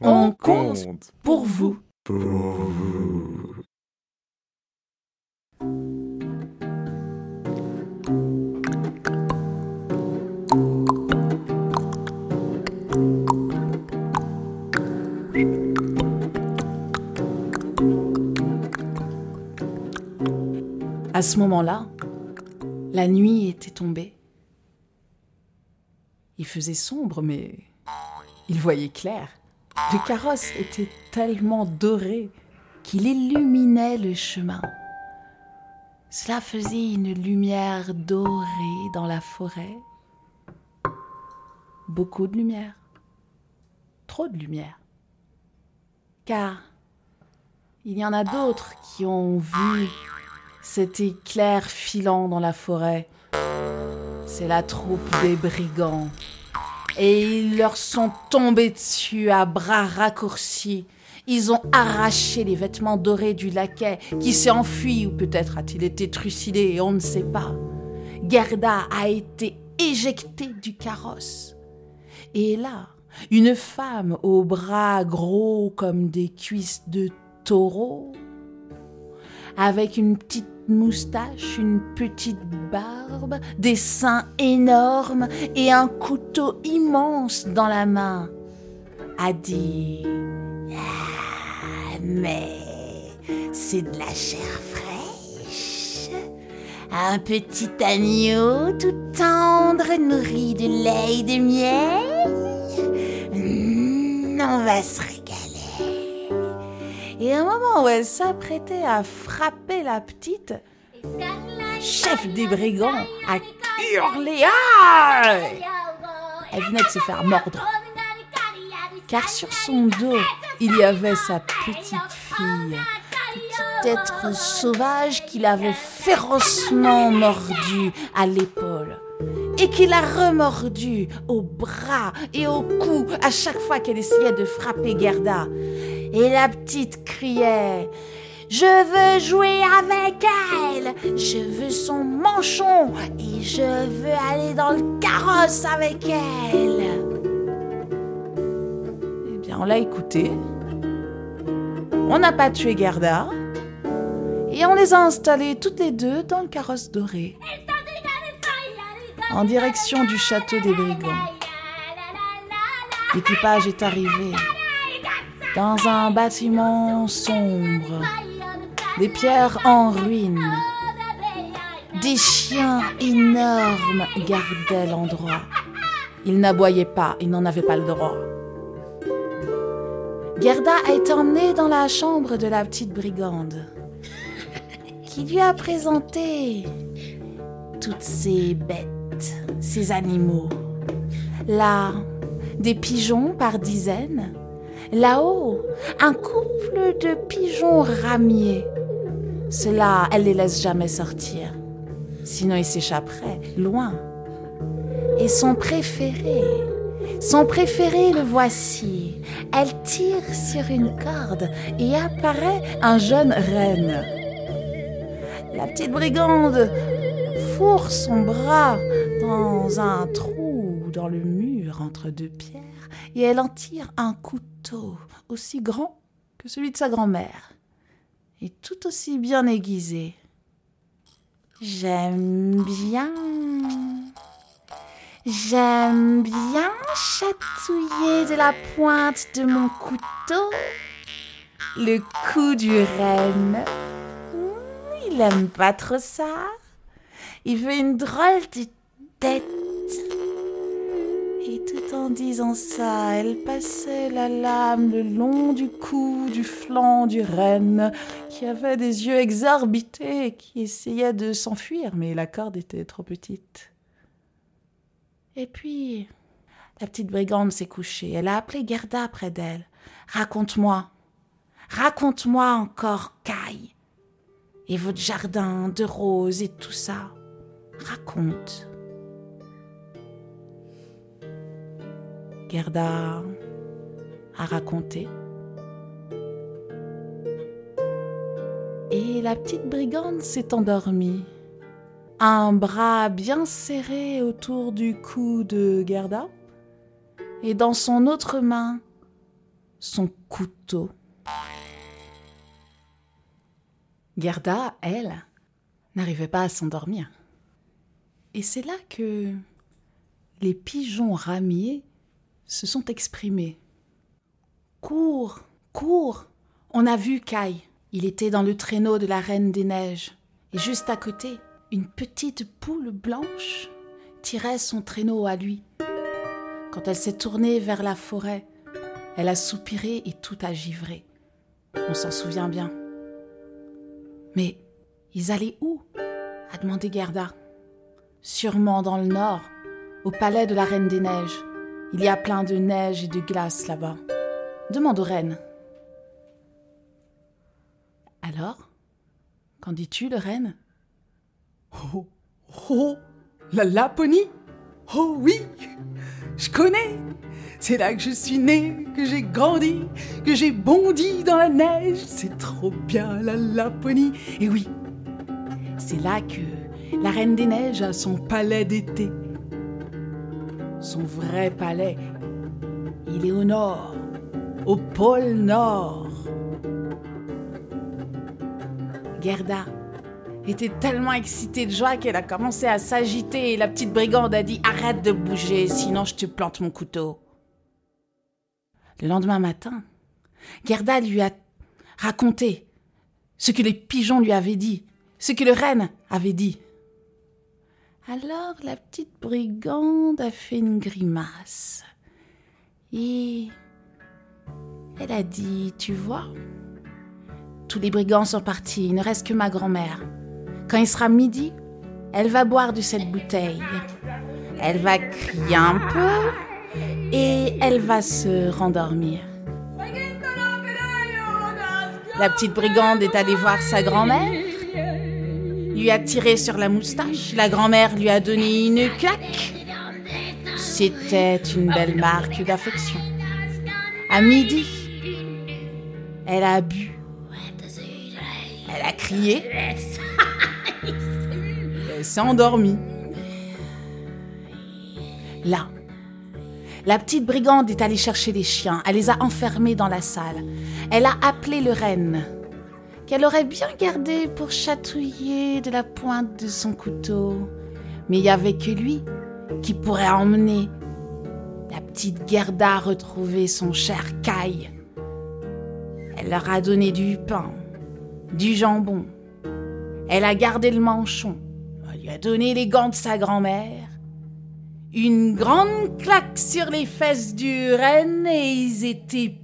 On compte pour vous. Pour vous. À ce moment-là, la nuit était tombée. Il faisait sombre, mais il voyait clair. Le carrosse était tellement doré qu'il illuminait le chemin. Cela faisait une lumière dorée dans la forêt. Beaucoup de lumière. Trop de lumière. Car il y en a d'autres qui ont vu cet éclair filant dans la forêt. C'est la troupe des brigands et ils leur sont tombés dessus à bras raccourcis. Ils ont arraché les vêtements dorés du laquais qui s'est enfui ou peut-être a-t-il été trucidé et on ne sait pas. Gerda a été éjectée du carrosse. Et là, une femme aux bras gros comme des cuisses de taureau, avec une petite moustache, une petite barbe, des seins énormes et un couteau immense dans la main, a dit ah, Mais c'est de la chair fraîche, un petit agneau tout tendre, nourri de lait et de miel. Mmh, on va se régaler. Et au moment où elle s'apprêtait à frapper la petite, chef des brigands a hurlé Elle venait de se faire mordre. Car sur son dos, il y avait sa petite fille, petit être sauvage qui l'avait férocement mordu à l'épaule et qui l'a remordu au bras et au cou à chaque fois qu'elle essayait de frapper Gerda. Et la petite criait Je veux jouer avec elle, je veux son manchon et je veux aller dans le carrosse avec elle. Eh bien, on l'a écouté. On n'a pas tué Gerda. Et on les a installés toutes les deux dans le carrosse doré. En direction du château des brigands. L'équipage est arrivé dans un bâtiment sombre, des pierres en ruine. Des chiens énormes gardaient l'endroit. Ils n'aboyaient pas, ils n'en avaient pas le droit. Gerda a été emmenée dans la chambre de la petite brigande, qui lui a présenté toutes ces bêtes, ces animaux. Là, des pigeons par dizaines, Là-haut, un couple de pigeons ramiers. Cela, elle les laisse jamais sortir. Sinon, ils s'échapperaient loin. Et son préféré, son préféré, le voici. Elle tire sur une corde et apparaît un jeune renne. La petite brigande fourre son bras dans un trou dans le mur entre deux pierres et elle en tire un couteau aussi grand que celui de sa grand-mère et tout aussi bien aiguisé. J'aime bien. J'aime bien chatouiller de la pointe de mon couteau le cou du renne. Hmm, il aime pas trop ça. Il veut une drôle de tête et tout en disant ça, elle passait la lame le long du cou, du flanc du renne, qui avait des yeux exorbités et qui essayait de s'enfuir, mais la corde était trop petite. Et puis, la petite brigande s'est couchée. Elle a appelé Gerda près d'elle. Raconte-moi, raconte-moi encore, Caille, et votre jardin de roses et tout ça. Raconte. Gerda a raconté. Et la petite brigande s'est endormie. Un bras bien serré autour du cou de Gerda, et dans son autre main, son couteau. Gerda, elle, n'arrivait pas à s'endormir. Et c'est là que les pigeons ramiers se sont exprimés. Cours, cours On a vu Kai. Il était dans le traîneau de la Reine des Neiges. Et juste à côté, une petite poule blanche tirait son traîneau à lui. Quand elle s'est tournée vers la forêt, elle a soupiré et tout a givré. On s'en souvient bien. Mais ils allaient où? a demandé Gerda. Sûrement dans le nord, au palais de la Reine des Neiges. Il y a plein de neige et de glace là-bas. Demande aux reines. Alors Qu'en dis-tu, le reine? Oh, oh, la Laponie? Oh oui, je connais. C'est là que je suis née, que j'ai grandi, que j'ai bondi dans la neige. C'est trop bien la Laponie. Et oui, c'est là que la Reine des Neiges a son palais d'été. Son vrai palais, il est au nord, au pôle nord. Gerda était tellement excitée de joie qu'elle a commencé à s'agiter et la petite brigande a dit Arrête de bouger, sinon je te plante mon couteau. Le lendemain matin, Gerda lui a raconté ce que les pigeons lui avaient dit, ce que le renne avait dit. Alors la petite brigande a fait une grimace et elle a dit Tu vois, tous les brigands sont partis, il ne reste que ma grand-mère. Quand il sera midi, elle va boire de cette bouteille. Elle va crier un peu et elle va se rendormir. La petite brigande est allée voir sa grand-mère, lui a tiré sur la moustache, la grand-mère lui a donné une claque. C'était une belle marque d'affection. À midi, elle a bu. Elle a crié Elle s'est endormie. Là, la petite brigande est allée chercher les chiens. Elle les a enfermés dans la salle. Elle a appelé le renne, qu'elle aurait bien gardé pour chatouiller de la pointe de son couteau. Mais il n'y avait que lui qui pourrait emmener la petite Gerda retrouver son cher Kai. Elle leur a donné du pain, du jambon. Elle a gardé le manchon. Elle lui a donné les gants de sa grand-mère. Une grande claque sur les fesses du renne et ils étaient